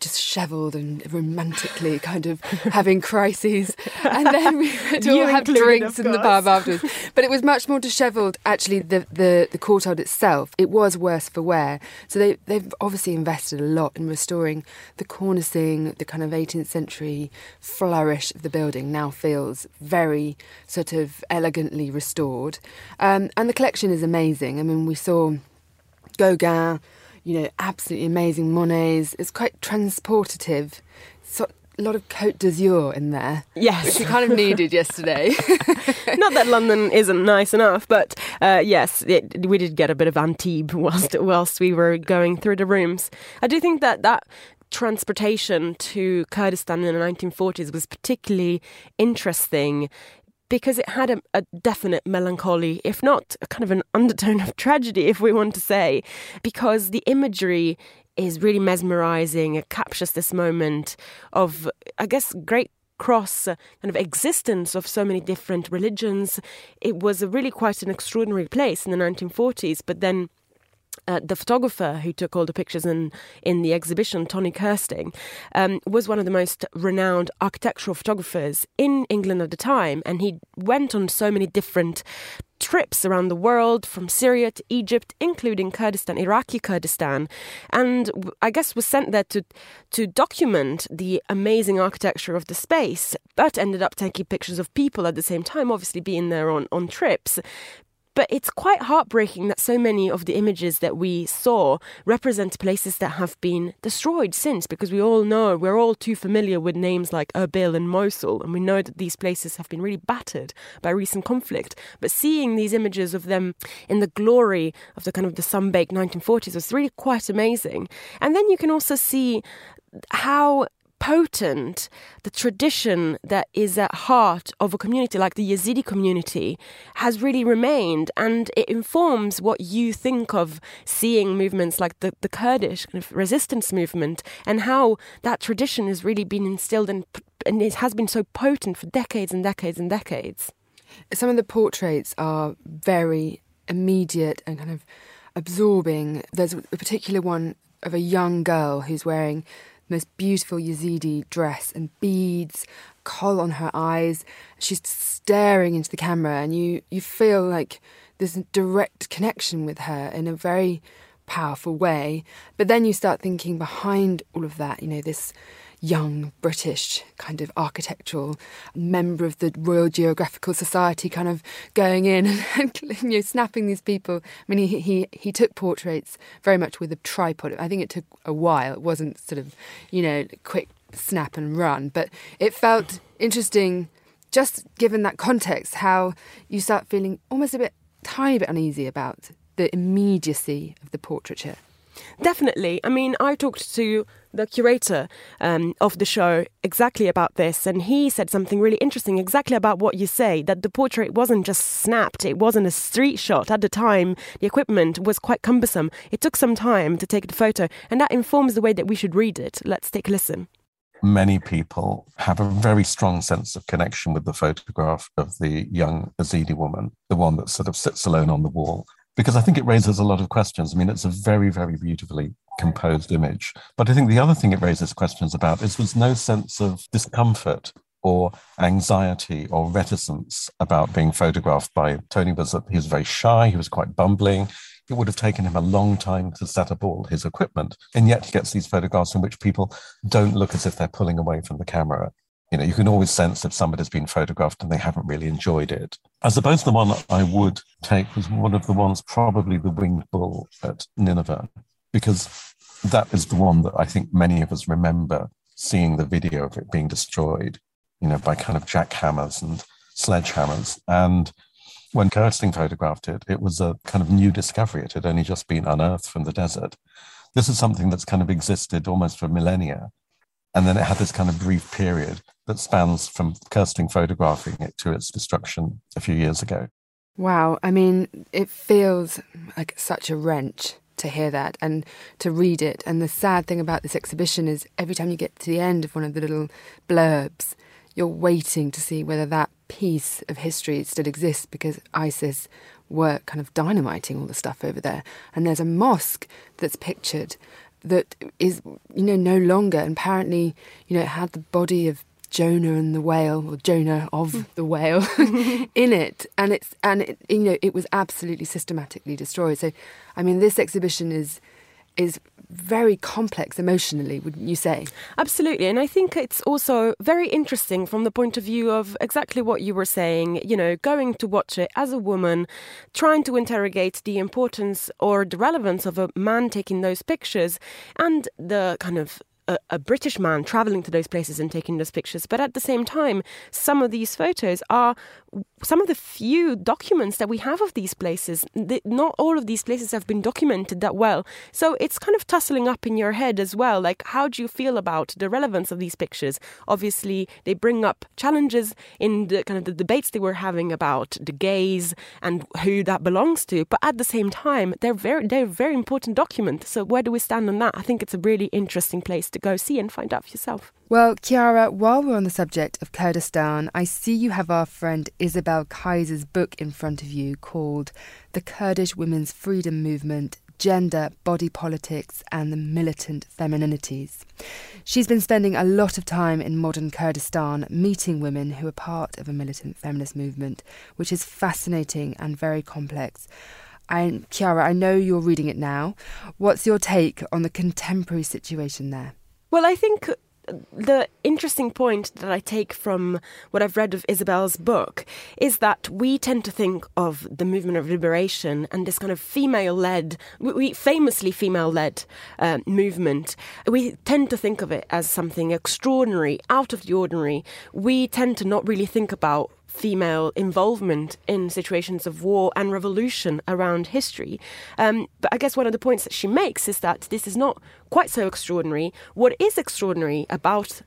just shevelled and romantically kind of having crises. And then we would all have drinks in the pub afterwards. But it was much more dishevelled, actually, the, the, the courtyard itself. It was worse for wear. So they, they've obviously invested a lot in restoring the cornicing, the kind of 18th century flourish of the building now feels very sort of elegantly restored. Um, and the collection is amazing. I mean, we saw Gauguin you know, absolutely amazing Monets. It's quite transportative. So, a lot of Côte d'Azur in there. Yes. Which we kind of needed yesterday. Not that London isn't nice enough, but uh, yes, it, we did get a bit of Antibes whilst, whilst we were going through the rooms. I do think that that transportation to Kurdistan in the 1940s was particularly interesting because it had a, a, definite melancholy, if not a kind of an undertone of tragedy, if we want to say, because the imagery is really mesmerizing. It captures this moment of, I guess, great cross uh, kind of existence of so many different religions. It was really quite an extraordinary place in the 1940s, but then uh, the photographer who took all the pictures in, in the exhibition, Tony Kersting, um, was one of the most renowned architectural photographers in England at the time. And he went on so many different trips around the world from Syria to Egypt, including Kurdistan, Iraqi Kurdistan, and I guess was sent there to to document the amazing architecture of the space, but ended up taking pictures of people at the same time, obviously being there on, on trips. But it's quite heartbreaking that so many of the images that we saw represent places that have been destroyed since, because we all know, we're all too familiar with names like Erbil and Mosul, and we know that these places have been really battered by recent conflict. But seeing these images of them in the glory of the kind of the sun-baked 1940s was really quite amazing. And then you can also see how potent the tradition that is at heart of a community like the Yazidi community has really remained and it informs what you think of seeing movements like the, the Kurdish kind of resistance movement and how that tradition has really been instilled in, and it has been so potent for decades and decades and decades. Some of the portraits are very immediate and kind of absorbing. There's a particular one of a young girl who's wearing most beautiful Yazidi dress and beads, kohl on her eyes. She's staring into the camera, and you, you feel like there's a direct connection with her in a very powerful way. But then you start thinking behind all of that, you know, this young British kind of architectural member of the Royal Geographical Society, kind of going in and you know, snapping these people. I mean, he, he he took portraits very much with a tripod. I think it took a while. It wasn't sort of you know quick snap and run, but it felt interesting. Just given that context, how you start feeling almost a bit, tiny bit uneasy about the immediacy of the portraiture. Definitely. I mean, I talked to the curator um, of the show exactly about this, and he said something really interesting exactly about what you say that the portrait wasn't just snapped, it wasn't a street shot. At the time, the equipment was quite cumbersome. It took some time to take the photo, and that informs the way that we should read it. Let's take a listen. Many people have a very strong sense of connection with the photograph of the young Yazidi woman, the one that sort of sits alone on the wall because I think it raises a lot of questions. I mean, it's a very, very beautifully composed image. But I think the other thing it raises questions about is there's no sense of discomfort or anxiety or reticence about being photographed by Tony was he was very shy, he was quite bumbling. It would have taken him a long time to set up all his equipment. And yet he gets these photographs in which people don't look as if they're pulling away from the camera you know, you can always sense if somebody's been photographed and they haven't really enjoyed it. I suppose the one I would take was one of the ones, probably the winged bull at Nineveh, because that is the one that I think many of us remember seeing the video of it being destroyed, you know, by kind of jackhammers and sledgehammers. And when Kersting photographed it, it was a kind of new discovery. It had only just been unearthed from the desert. This is something that's kind of existed almost for millennia. And then it had this kind of brief period that spans from Kersting photographing it to its destruction a few years ago. Wow. I mean, it feels like such a wrench to hear that and to read it. And the sad thing about this exhibition is every time you get to the end of one of the little blurbs, you're waiting to see whether that piece of history still exists because ISIS were kind of dynamiting all the stuff over there. And there's a mosque that's pictured that is, you know, no longer. And apparently, you know, it had the body of Jonah and the whale, or Jonah of hmm. the whale, in it, and it's and it, you know it was absolutely systematically destroyed. So, I mean, this exhibition is is very complex emotionally, wouldn't you say? Absolutely. And I think it's also very interesting from the point of view of exactly what you were saying, you know, going to watch it as a woman, trying to interrogate the importance or the relevance of a man taking those pictures and the kind of a, a, British man traveling to those places and taking those pictures. But at the same time, some of these photos are some of the few documents that we have of these places. not all of these places have been documented that well. So it's kind of tussling up in your head as well. Like, how do you feel about the relevance of these pictures? Obviously, they bring up challenges in the kind of the debates they were having about the gaze and who that belongs to. But at the same time, they're very they're very important document. So where do we stand on that? I think it's a really interesting place to go see and find out for yourself. Well, Chiara, while we're on the subject of Kurdistan, I see you have our friend Isabel Käser's book in front of you called The Kurdish Women's Freedom Movement gender, body politics, and the militant femininities. She's been spending a lot of time in modern Kurdistan meeting women who are part of a militant feminist movement, which is fascinating and very complex. And Chiara, I know you're reading it now. What's your take on the contemporary situation there? Well, I think the interesting point that I take from what I've read of Isabel's book is that we tend to think of the movement of liberation and this kind of female led, we famously female led uh, movement. We tend to think of it as something extraordinary, out of the ordinary. We tend to not really think about female involvement in situations of war and revolution around history. Um, but I guess one of the points that she makes is that this is not quite so extraordinary. What is extraordinary about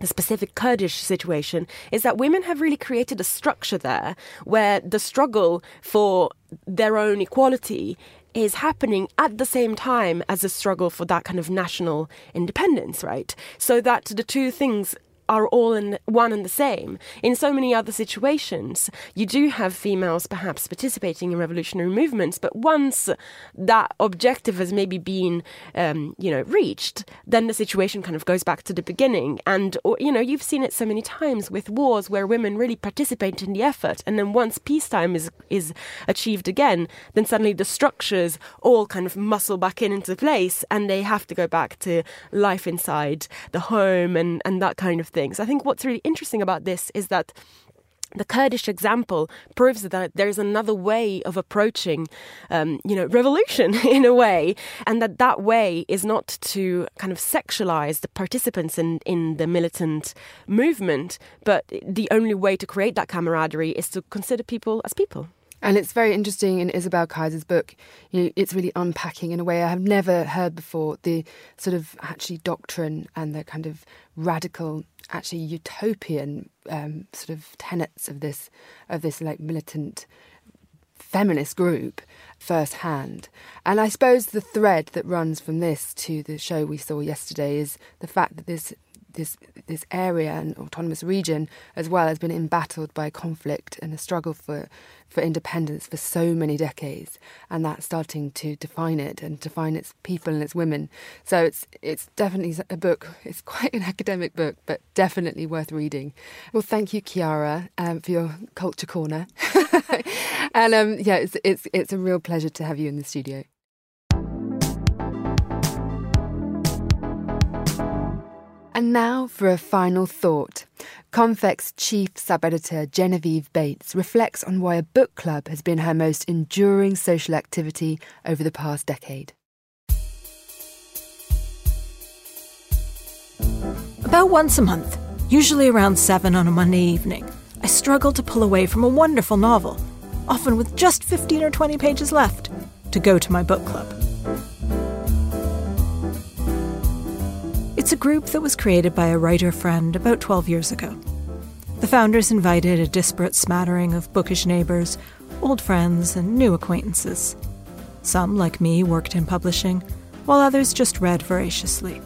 the specific Kurdish situation is that women have really created a structure there where the struggle for their own equality is happening at the same time as a struggle for that kind of national independence, right? So that the two things are all in one and the same. In so many other situations, you do have females perhaps participating in revolutionary movements, but once that objective has maybe been, um, you know, reached, then the situation kind of goes back to the beginning. And or, you know, you've seen it so many times with wars where women really participate in the effort, and then once peacetime is is achieved again, then suddenly the structures all kind of muscle back in into place, and they have to go back to life inside the home and and that kind of things. I think what's really interesting about this is that the Kurdish example proves that there is another way of approaching, um, you know, revolution in a way, and that that way is not to kind of sexualize the participants in, in the militant movement, but the only way to create that camaraderie is to consider people as people. And it's very interesting in Isabel Käser's book. You know, it's really unpacking in a way I have never heard before the sort of actually doctrine and the kind of radical, actually utopian um, sort of tenets of this of this like militant feminist group firsthand. And I suppose the thread that runs from this to the show we saw yesterday is the fact that this this this area and autonomous region as well has been embattled by conflict and a struggle for for independence for so many decades, and that's starting to define it and define its people and its women. So it's it's definitely a book. It's quite an academic book, but definitely worth reading. Well, thank you, Chiara, um, for your culture corner, and um, yeah, it's it's it's a real pleasure to have you in the studio. And now for a final thought. Konfekt's chief sub editor, Genevieve Bates, reflects on why a book club has been her most enduring social activity over the past decade. About once a month, usually around 7 on a Monday evening, I struggle to pull away from a wonderful novel, often with just 15 or 20 pages left, to go to my book club. It's a group that was created by a writer friend about 12 years ago. The founders invited a disparate smattering of bookish neighbours, old friends, and new acquaintances. Some, like me, worked in publishing, while others just read voraciously.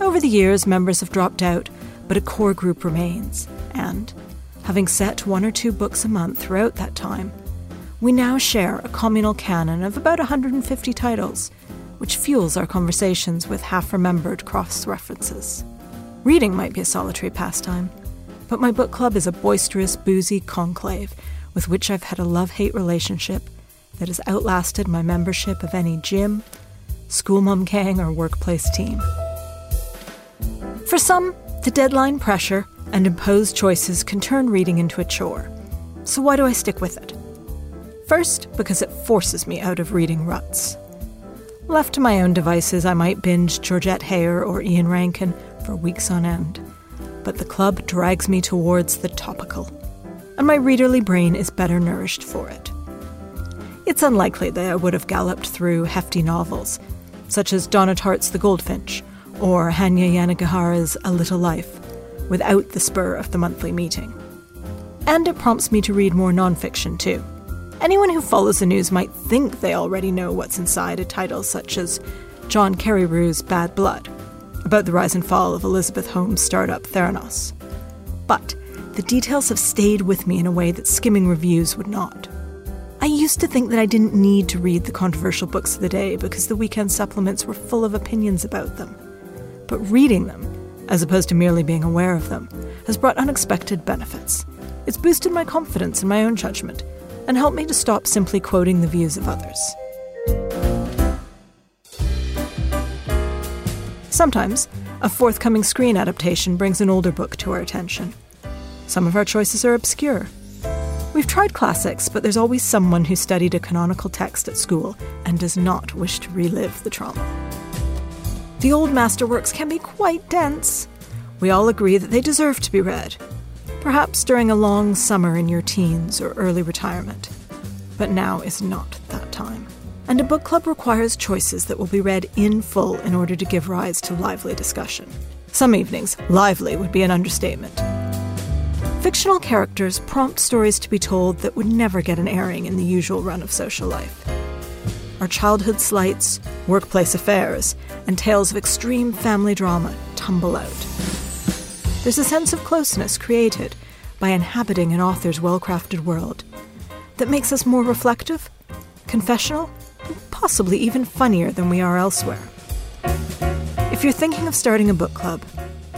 Over the years, members have dropped out, but a core group remains, and, having set one or two books a month throughout that time, we now share a communal canon of about 150 titles which fuels our conversations with half remembered cross references. Reading might be a solitary pastime, but my book club is a boisterous, boozy conclave with which I've had a love hate relationship that has outlasted my membership of any gym, school mum gang, or workplace team. For some, the deadline pressure and imposed choices can turn reading into a chore. So, why do I stick with it? First, because it forces me out of reading ruts. Left to my own devices, I might binge Georgette Heyer or Ian Rankin for weeks on end. But the club drags me towards the topical, and my readerly brain is better nourished for it. It's unlikely that I would have galloped through hefty novels, such as Donna Tartt's The Goldfinch or Hanya Yanagihara's A Little Life, without the spur of the monthly meeting. And it prompts me to read more nonfiction too. Anyone who follows the news might think they already know what's inside a title such as John Carreyrou's Bad Blood, about the rise and fall of Elizabeth Holmes' startup Theranos. But the details have stayed with me in a way that skimming reviews would not. I used to think that I didn't need to read the controversial books of the day because the weekend supplements were full of opinions about them. But reading them, as opposed to merely being aware of them, has brought unexpected benefits. It's boosted my confidence in my own judgment and help me to stop simply quoting the views of others. Sometimes, a forthcoming screen adaptation brings an older book to our attention. Some of our choices are obscure, We've tried classics, but there's always someone who studied a canonical text at school and does not wish to relive the trauma. The old masterworks can be quite dense. We all agree that they deserve to be read, perhaps during a long summer in your teens or early retirement. But now is not that time. And a book club requires choices that will be read in full in order to give rise to lively discussion. Some evenings, lively would be an understatement. Fictional characters prompt stories to be told that would never get an airing in the usual run of social life. Our childhood slights, workplace affairs, and tales of extreme family drama tumble out. There's a sense of closeness created by inhabiting an author's well crafted world that makes us more reflective, confessional, possibly even funnier than we are elsewhere. If you're thinking of starting a book club,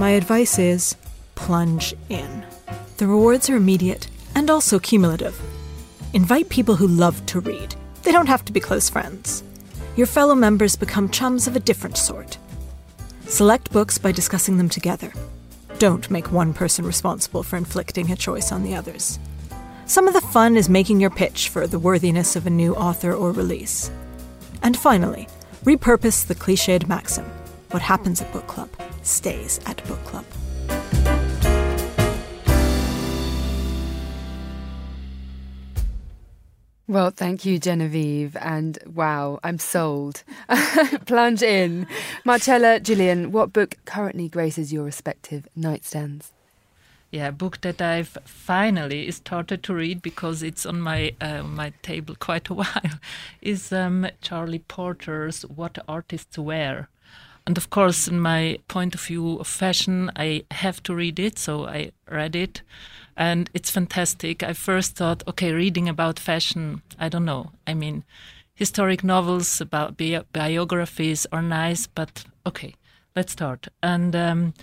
my advice is plunge in. The rewards are immediate and also cumulative. Invite people who love to read. They don't have to be close friends. Your fellow members become chums of a different sort. Select books by discussing them together. Don't make one person responsible for inflicting a choice on the others. Some of the fun is making your pitch for the worthiness of a new author or release. And finally, repurpose the cliched maxim what happens at book club stays at book club. Well, thank you, Genevieve. And wow, I'm sold. Plunge in. Marcella, Gillian, what book currently graces your respective nightstands? Yeah, a book that I've finally started to read because it's on my uh, my table quite a while is um, Charlie Porter's What Artists Wear. And of course, in my point of view of fashion, I have to read it, so I read it and it's fantastic. I first thought, okay, reading about fashion, I don't know. I mean, historic novels about bi- biographies are nice, but okay, let's start. And um,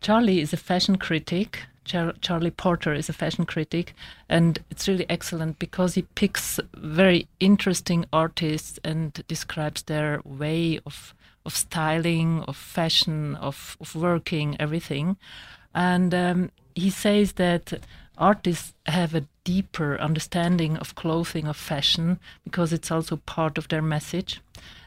Charlie is a fashion critic. Char- Charlie Porter is a fashion critic, and it's really excellent because he picks very interesting artists and describes their way of of styling, of fashion, of, of working, everything. And um, he says that artists have a deeper understanding of clothing, of fashion, because it's also part of their message.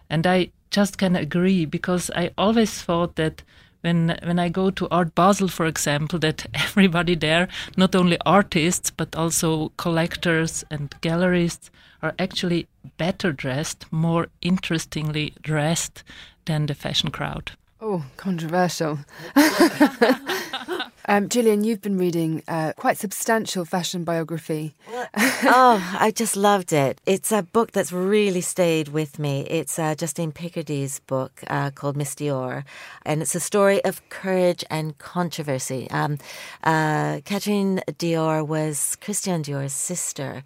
And I just can agree because I always thought that when when I go to Art Basel, for example, that everybody there, not only artists but also collectors and gallerists, are actually better dressed, more interestingly dressed than the fashion crowd. Oh, controversial. um, Gillian, you've been reading a quite substantial fashion biography. oh, I just loved it. It's a book that's really stayed with me. It's uh, Justine Picardie's book uh, called Miss Dior, and it's a story of courage and controversy. Um, uh, Catherine Dior was Christian Dior's sister,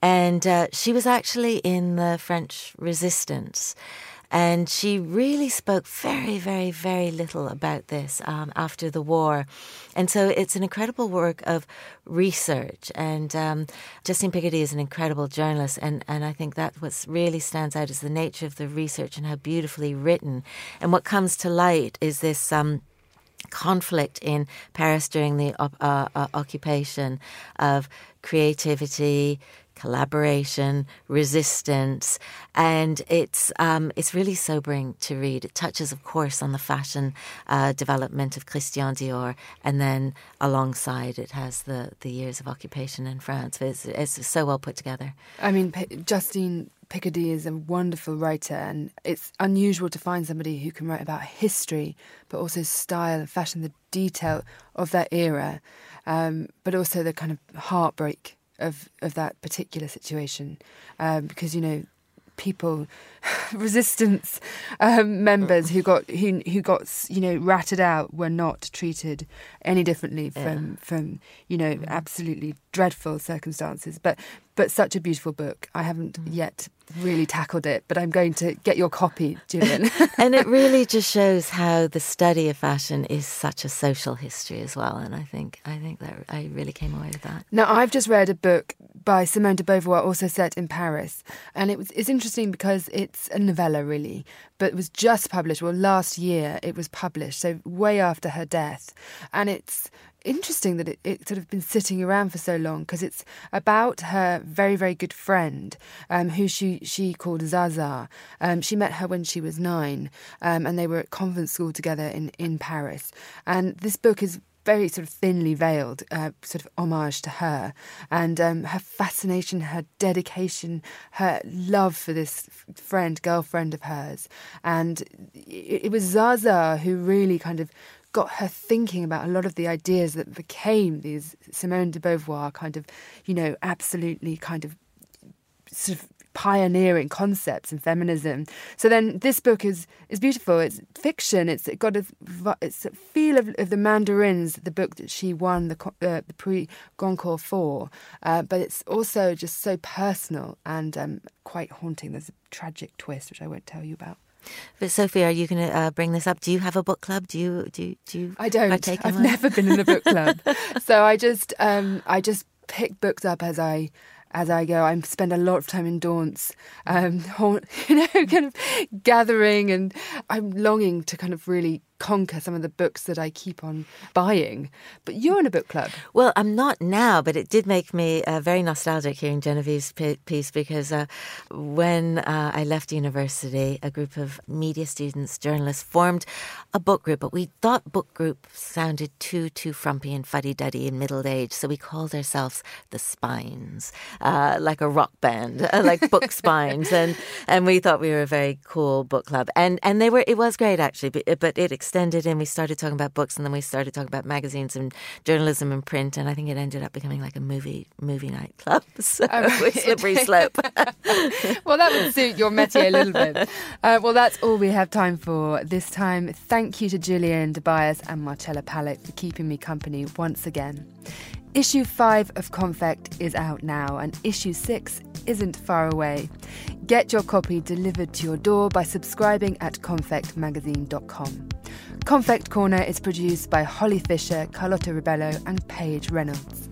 and uh, she was actually in the French Resistance. And she really spoke very, very, very little about this um, after the war. And so it's an incredible work of research. And um, Justine Picardie is an incredible journalist. And, and I think that what really stands out is the nature of the research and how beautifully written. And what comes to light is this. Um, conflict in Paris during the uh, uh, occupation of creativity, collaboration, resistance, and it's um, it's really sobering to read. It touches, of course, on the fashion uh, development of Christian Dior, and then alongside it has the the years of occupation in France. It's, it's so well put together. I mean, Justine Picardie is a wonderful writer, and it's unusual to find somebody who can write about history, but also style and fashion, the detail of that era, um, but also the kind of heartbreak of of that particular situation, um, because you know people, resistance um, members who got who who got you know ratted out were not treated any differently from yeah. from you know mm. absolutely dreadful circumstances. But but such a beautiful book. I haven't mm. yet really tackled it, but I'm going to get your copy, Julian. and it really just shows how the study of fashion is such a social history as well. And I think I think that I really came away with that. Now I've just read a book by Simone de Beauvoir, also set in Paris, and it was it's interesting because it's a novella really, but it was just published. Well, last year it was published, so way after her death, and it's interesting that it, it sort of been sitting around for so long because it's about her very very good friend um, who she she called Zaza. Um, she met her when she was nine, um, and they were at convent school together in in Paris. And this book is very sort of thinly veiled, uh, sort of homage to her, and um, her fascination, her dedication, her love for this friend, girlfriend of hers, and it, it was Zaza who really kind of got her thinking about a lot of the ideas that became these Simone de Beauvoir kind of, you know, absolutely kind of sort of pioneering concepts in feminism. So then this book is is beautiful. It's fiction. It's got a it's a feel of, of the Mandarins, the book that she won the uh, the Prix Goncourt for. Uh, but it's also just so personal and um, quite haunting. There's a tragic twist which I won't tell you about. But Sophie, are you going to uh, bring this up? Do you have a book club? Do you do do you? I don't. I've one? never been in a book club, so I just um, I just pick books up as I as I go. I spend a lot of time in Daunts, um, you know, kind of gathering, and I'm longing to kind of really conquer some of the books that I keep on buying. But you're in a book club. Well, I'm not now, but it did make me uh, very nostalgic hearing Genevieve's piece because uh, when uh, I left university, a group of media students, journalists, formed a book group, but we thought book group sounded too, too frumpy and fuddy-duddy in middle age, so we called ourselves the Spines, uh, like a rock band, uh, like Book Spines, and and we thought we were a very cool book club, and and they were. It was great actually, but, but it extended and we started talking about books and then we started talking about magazines and journalism and print and I think it ended up becoming like a movie movie night club. So oh, slippery slope. well, that would suit your métier a little bit. Uh, well, that's all we have time for this time. Thank you to Julian Tobias and Marcella Palick for keeping me company once again. Issue 5 of Konfekt is out now, and issue 6 isn't far away. Get your copy delivered to your door by subscribing at confectmagazine.com. Konfekt Corner is produced by Holly Fisher, Carlotta Ribello, and Paige Reynolds.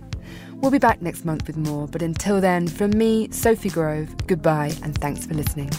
We'll be back next month with more, but until then, from me, Sophie Grove, goodbye and thanks for listening.